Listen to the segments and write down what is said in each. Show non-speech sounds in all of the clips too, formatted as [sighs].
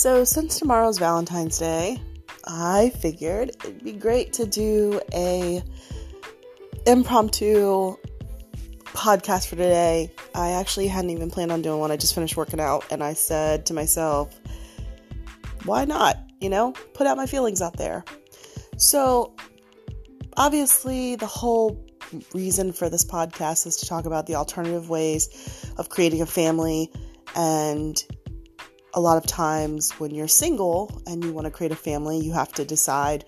So, since tomorrow's Valentine's Day, I figured it'd be great to do a impromptu podcast for today. I actually hadn't even planned on doing one. I just finished working out and I said to myself, why not? You know, put out my feelings out there. So, obviously, the whole reason for this podcast is to talk about the alternative ways of creating a family. And a lot of times, when you're single and you want to create a family, you have to decide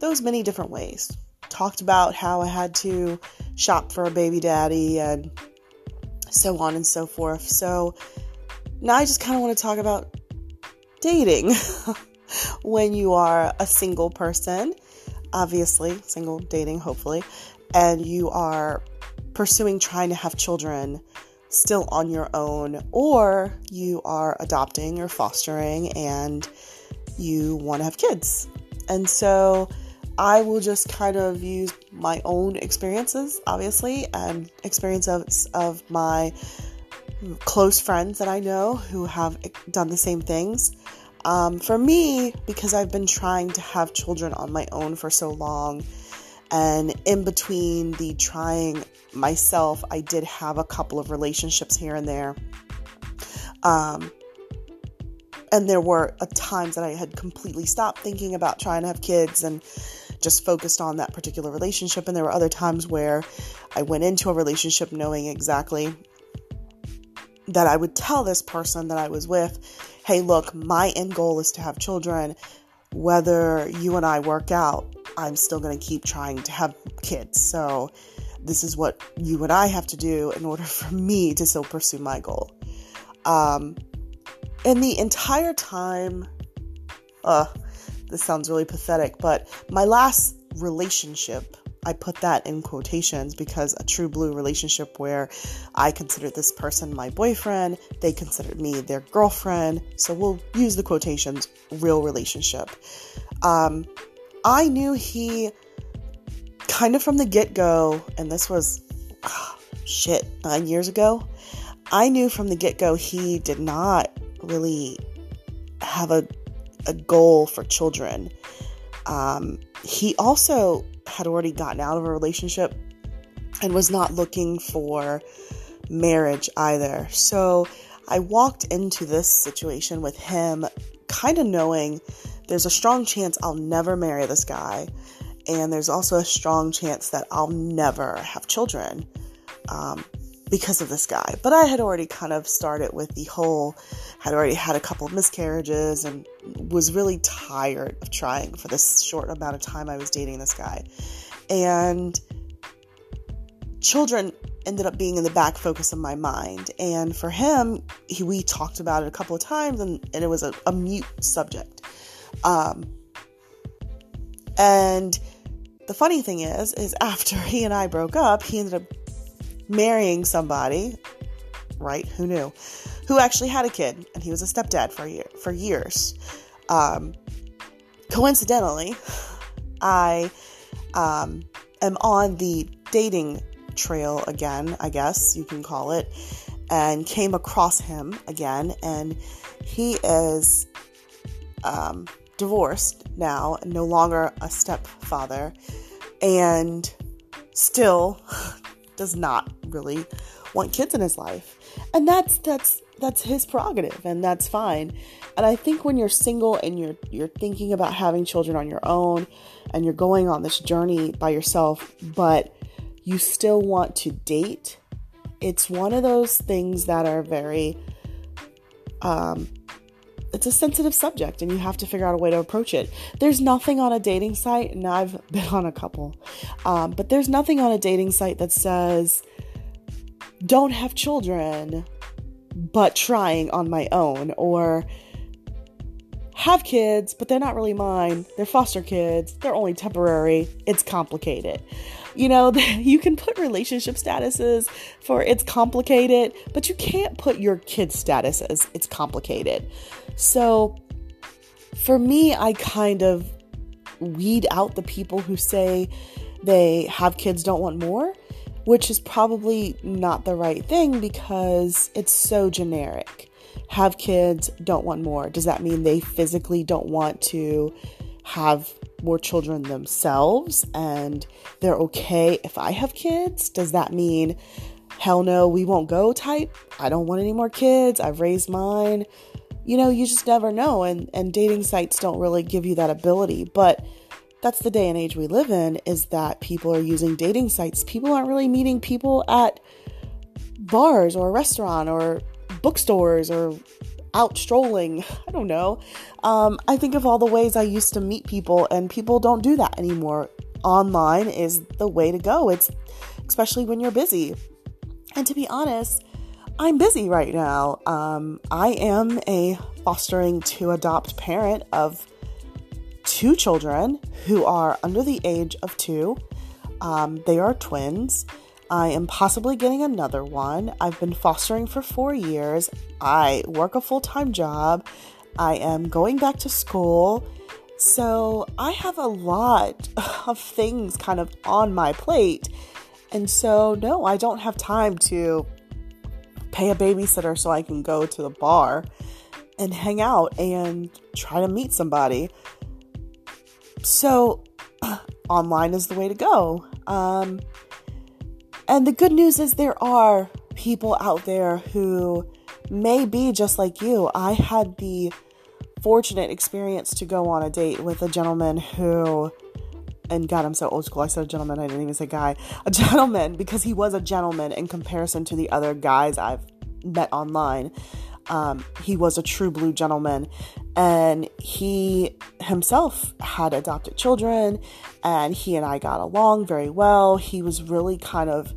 those many different ways. Talked about how I had to shop for a baby daddy and so on and so forth. So now I just kind of want to talk about dating [laughs] when you are a single person, obviously, single dating, hopefully, and you are pursuing trying to have children still on your own, or you are adopting or fostering and you want to have kids. And so I will just kind of use my own experiences, obviously, and experiences of, my close friends that I know who have done the same things. Um, for me, because I've been trying to have children on my own for so long, and in between the trying myself, I did have a couple of relationships here and there. Um, and there were times that I had completely stopped thinking about trying to have kids and just focused on that particular relationship. And there were other times where I went into a relationship knowing exactly that I would tell this person that I was with, hey, look, my end goal is to have children. Whether you and I work out, I'm still going to keep trying to have kids. So, this is what you and I have to do in order for me to still pursue my goal. Um, and the entire time, uh, this sounds really pathetic, but my last relationship, I put that in quotations because a true blue relationship where I considered this person my boyfriend, they considered me their girlfriend. So we'll use the quotations real relationship. Um, I knew he kind of from the get go, and this was oh, [sighs] shit, nine years ago. I knew from the get go he did not really have a a goal for children. Um, he also had already gotten out of a relationship and was not looking for marriage either. So I walked into this situation with him kind of knowing there's a strong chance I'll never marry this guy. And there's also a strong chance that I'll never have children. Um, because of this guy. But I had already kind of started with the whole, had already had a couple of miscarriages and was really tired of trying for this short amount of time I was dating this guy. And children ended up being in the back focus of my mind. And for him, he, we talked about it a couple of times and, and it was a, a mute subject. Um, and the funny thing is, is after [laughs] he and I broke up, he ended up marrying somebody, right? Who knew? Who actually had a kid, and he was a stepdad for year, for years. Um, coincidentally, I um, am on the dating trail again, I guess you can call it, and came across him again, and he is um, divorced now, no longer a stepfather, and still [laughs] does not really want kids in his life. And that's that's that's his prerogative and that's fine. And I think when you're single and you're you're thinking about having children on your own and you're going on this journey by yourself, but you still want to date, it's one of those things that are very um it's a sensitive subject and you have to figure out a way to approach it. There's nothing on a dating site, and I've [laughs] been on a couple, um, but there's nothing on a dating site that says, don't have children, but trying on my own, or have kids, but they're not really mine. They're foster kids. They're only temporary. It's complicated. You know, [laughs] you can put relationship statuses for it's complicated, but you can't put your kid status as it's complicated. So for me, I kind of weed out the people who say they have kids, don't want more, which is probably not the right thing because it's so generic. have kids, don't want more? Does that mean they physically don't want to have more children themselves and they're okay if I have kids? Does that mean hell no, we won't go type? I don't want any more kids. I've raised mine. You know, you just never know and and dating sites don't really give you that ability, but that's the day and age we live in is that people are using dating sites. People aren't really meeting people at bars or a restaurant or bookstores or out strolling. I don't know. Um, I think of all the ways I used to meet people, and people don't do that anymore. Online is the way to go. It's especially when you're busy. And to be honest, I'm busy right now. Um, I am a fostering to adopt parent of two children who are under the age of two. Um, they are twins. I am possibly getting another one. I've been fostering for four years. I work a full time job. I am going back to school. So I have a lot [laughs] of things kind of on my plate. And so, no, I don't have time to pay a babysitter so I can go to the bar and hang out and try to meet somebody. So, [clears throat] online is the way to go. Um, and the good news is there are people out there who may be just like you. I had the fortunate experience to go on a date with a gentleman who and God, I'm so old school. I said a gentleman, I didn't even say guy. A [laughs] gentleman because he was a gentleman in comparison to the other guys I've met online. Um, he was a true blue gentleman and he himself had adopted children and he and I got along very well. He was really kind of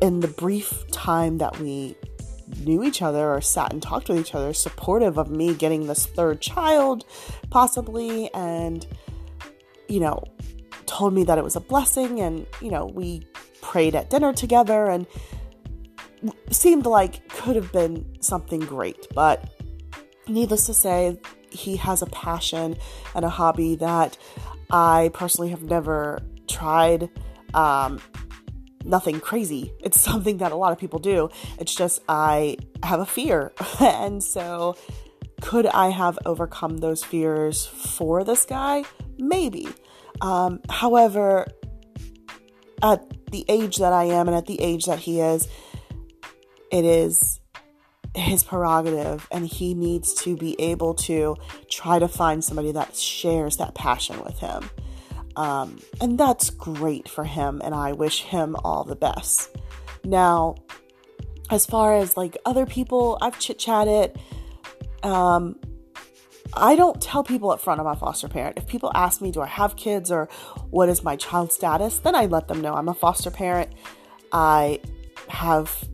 in the brief time that we knew each other or sat and talked with each other supportive of me getting this third child possibly and you know told me that it was a blessing and you know we prayed at dinner together and seemed like could have been something great, but needless to say, he has a passion and a hobby that I personally have never tried. Um, nothing crazy. It's [laughs] something that a lot of people do. It's just I have a fear. [laughs] and so, could I have overcome those fears for this guy? Maybe. Um, however, at the age that I am and at the age that he is, it is his prerogative and he needs to be able to try to find somebody that shares that passion with him. Um, and that's great for him, and I wish him all the best. Now, as far as like other people, I've chit chatted. Um, I don't tell people up front I'm a foster parent. If people ask me, do I have kids or what is my child status, then I let them know I'm a foster parent. I have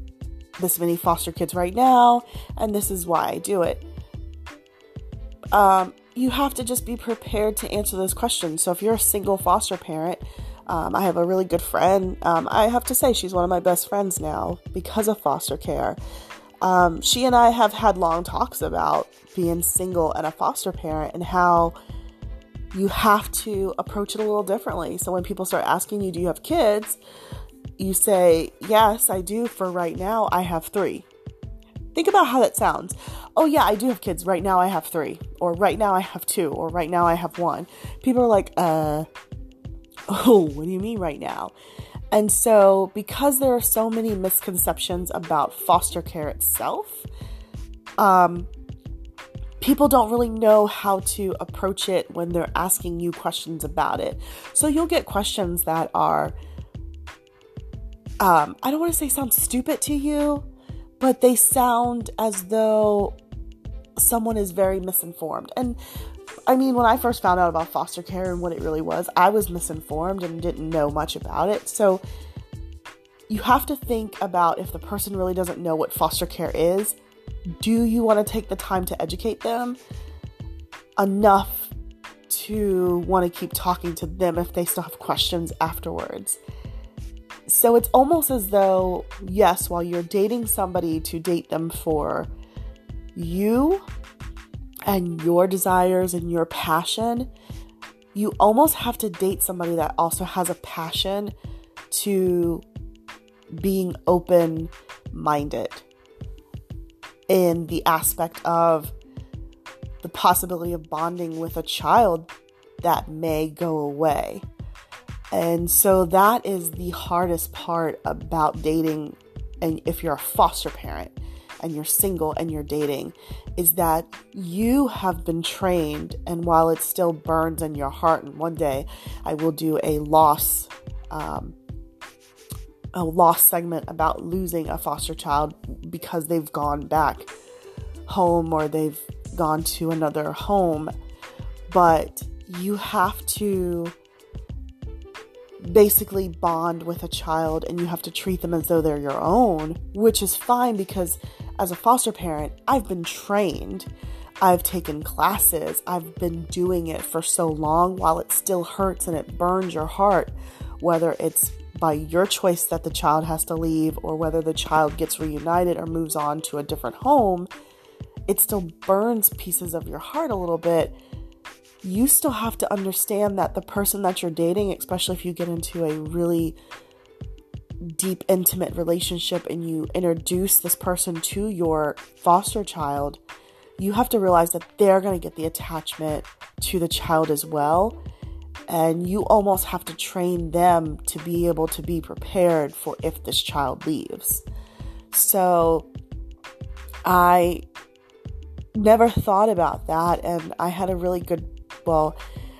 this many foster kids right now, and this is why I do it. Um, you have to just be prepared to answer those questions. So if you're a single foster parent, um, I have a really good friend. Um, I have to say, she's one of my best friends now because of foster care. Um, she and I have had long talks about being single and a foster parent and how you have to approach it a little differently. So when people start asking you, Do you have kids? You say, Yes, I do. For right now, I have three. Think about how that sounds. Oh, yeah, I do have kids. Right now, I have three. Or right now, I have two. Or right now, I have one. People are like, Uh, [laughs] oh, what do you mean right now? And so, because there are so many misconceptions about foster care itself, um, people don't really know how to approach it when they're asking you questions about it. So, you'll get questions that are, um, I don't want to say sound stupid to you, but they sound as though someone is very misinformed. And I mean, when I first found out about foster care and what it really was, I was misinformed and didn't know much about it. So you have to think about if the person really doesn't know what foster care is, do you want to take the time to educate them enough to want to keep talking to them if they still have questions afterwards? So it's almost as though, yes, while you're dating somebody to date them for you and your desires and your passion, you almost have to date somebody that also has a passion to being open minded. in the aspect of the possibility of bonding with a child that may go away. And so that is the hardest part about dating and if you're a foster parent and you're single and you're dating is that you have been trained and while it still burns in your heart and one day I will do a loss um, a loss segment about losing a foster child because they've gone back home or they've gone to another home. But you have to basically bond with a child and you have to treat them as though they're your own, which is fine because as a foster parent, I've been trained. I've taken classes. I've been doing it for so long while it still hurts and it burns your heart, whether it's by your choice that the child has to leave or whether the child gets reunited or moves on to a different home, it still burns pieces of your heart a little bit you still have to understand that the person that you're dating, especially if you get into a really deep, intimate relationship and you introduce this person to your foster child, you have to realize that they're going to get the attachment to the child as well. And you almost have to train them to be able to be prepared for if this child leaves. So I never thought about that. And I had a really good well,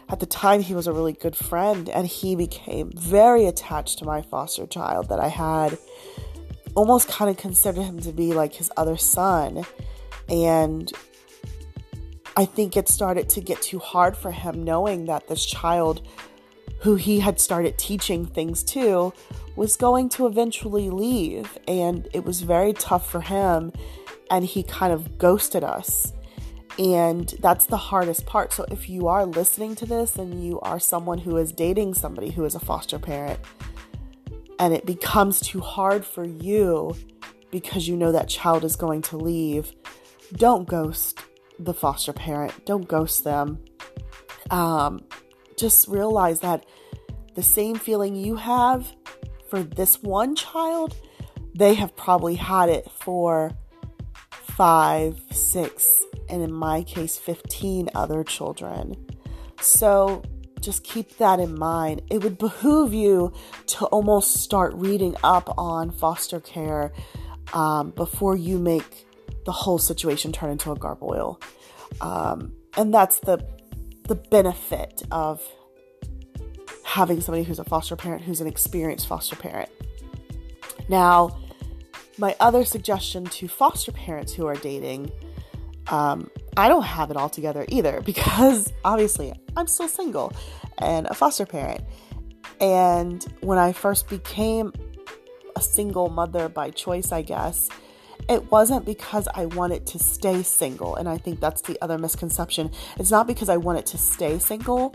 at the time he was a really good friend and he became very attached to my foster child that I had almost kind of considered him to be like his other son. And I think it started to get too hard for him knowing that this child who he had started teaching things to was going to eventually leave. And it was very tough for him and he kind of ghosted us and that's the hardest part. So, if you are listening to this and you are someone who is dating somebody who is a foster parent, and it becomes too hard for you because you know that child is going to leave, don't ghost the foster parent. Don't ghost them. Um, just realize that the same feeling you have for this one child, they have probably had it for five, six, and in my case, 15 other children. So just keep that in mind. It would behoove you to almost start reading up on foster care um, before you make the whole situation turn into a garboil. Um, and that's the the benefit of having somebody who's a foster parent who's an experienced foster parent. Now, my other suggestion to foster parents who are dating um, I don't have it all together either [laughs] because obviously I'm still single and a foster parent. And when I first became a single mother by choice, I guess, it wasn't because I wanted to stay single. And I think that's the other misconception. It's not because I wanted to stay single,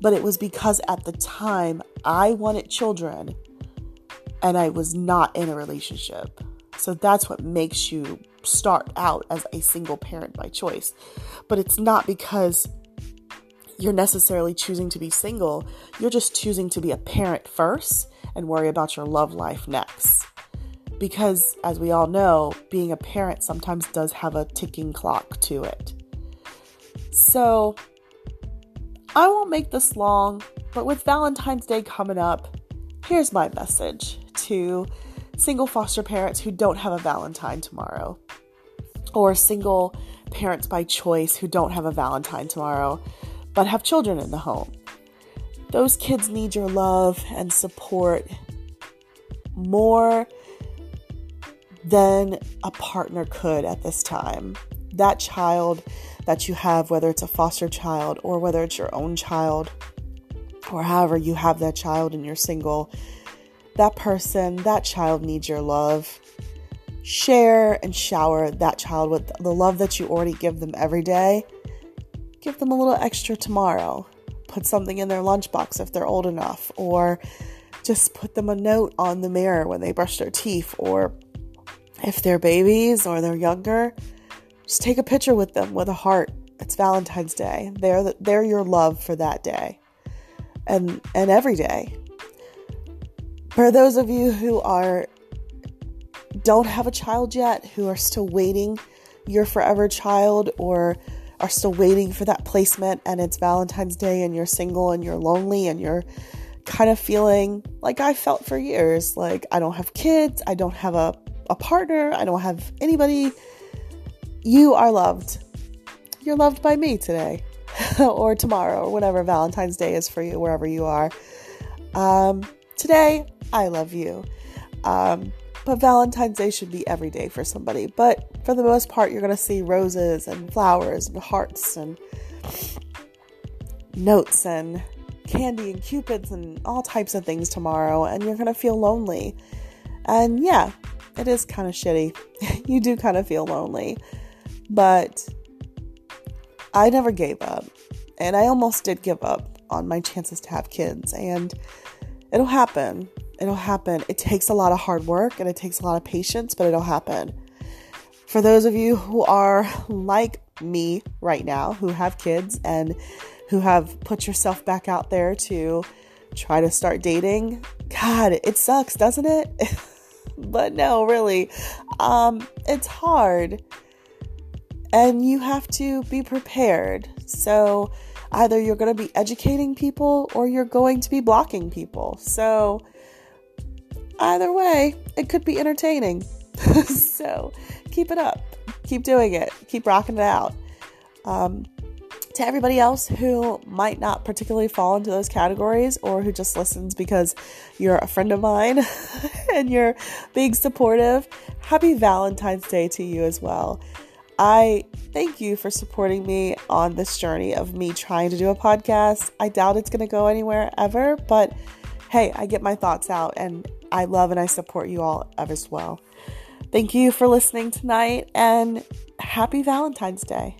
but it was because at the time I wanted children and I was not in a relationship. So that's what makes you start out as a single parent by choice. But it's not because you're necessarily choosing to be single, you're just choosing to be a parent first and worry about your love life next. Because, as we all know, being a parent sometimes does have a ticking clock to it. So, I won't make this long, but with Valentine's Day coming up, here's my message to single foster parents who don't have a Valentine tomorrow or single parents by choice who don't have a Valentine tomorrow but have children in the home. Those kids need your love and support more than a partner could at this time. That child that you have, whether it's a foster child or whether it's your own child, or however you have that child and you're single, that person, that child needs your love share and shower that child with the love that you already give them every day. Give them a little extra tomorrow. Put something in their lunchbox if they're old enough, or just put them a note on the mirror when they brush their teeth, or if they're babies or they're younger, just take a picture with them with a heart. It's Valentine's Day. They're they're your love for that day, and and every day. For those of you who are don't have a child yet, who are still waiting your forever child or are still waiting for that placement and it's Valentine's Day and you're single and you're lonely and you're kind of feeling like I felt for years like I don't have kids, I don't have a, a partner, I don't have anybody. You are loved. You're loved by me today [laughs] or tomorrow or whatever Valentine's Day is for you, wherever you are. Um, today, I love you. Um, but Valentine's Day should be every day for somebody. But for the most part, you're going to see roses and flowers and hearts and notes and candy and cupids and all types of things tomorrow. And you're going to feel lonely. And yeah, it is kind of shitty. [laughs] you do kind of feel lonely. But I never gave up. And I almost did give up on my chances to have kids. And it'll happen. It'll happen. It takes a lot of hard work and it takes a lot of patience, but it'll happen. For those of you who are like me right now, who have kids and who have put yourself back out there to try to start dating, God, it sucks, doesn't it? [laughs] but no, really. Um, it's hard. And you have to be prepared. So, either you're going to be educating people or you're going to be blocking people. So, either way, it could be entertaining. [laughs] so, keep it up. Keep doing it. Keep rocking it out. Um, to everybody else who might not particularly fall into those categories or who just listens because you're a friend of mine [laughs] and you're being supportive, happy Valentine's Day to you as well. I thank you for supporting me on this journey of me trying to do a podcast. I doubt it's going to go anywhere ever, but hey, I get my thoughts out and I love and I support you all as well. Thank you for listening tonight and happy Valentine's Day.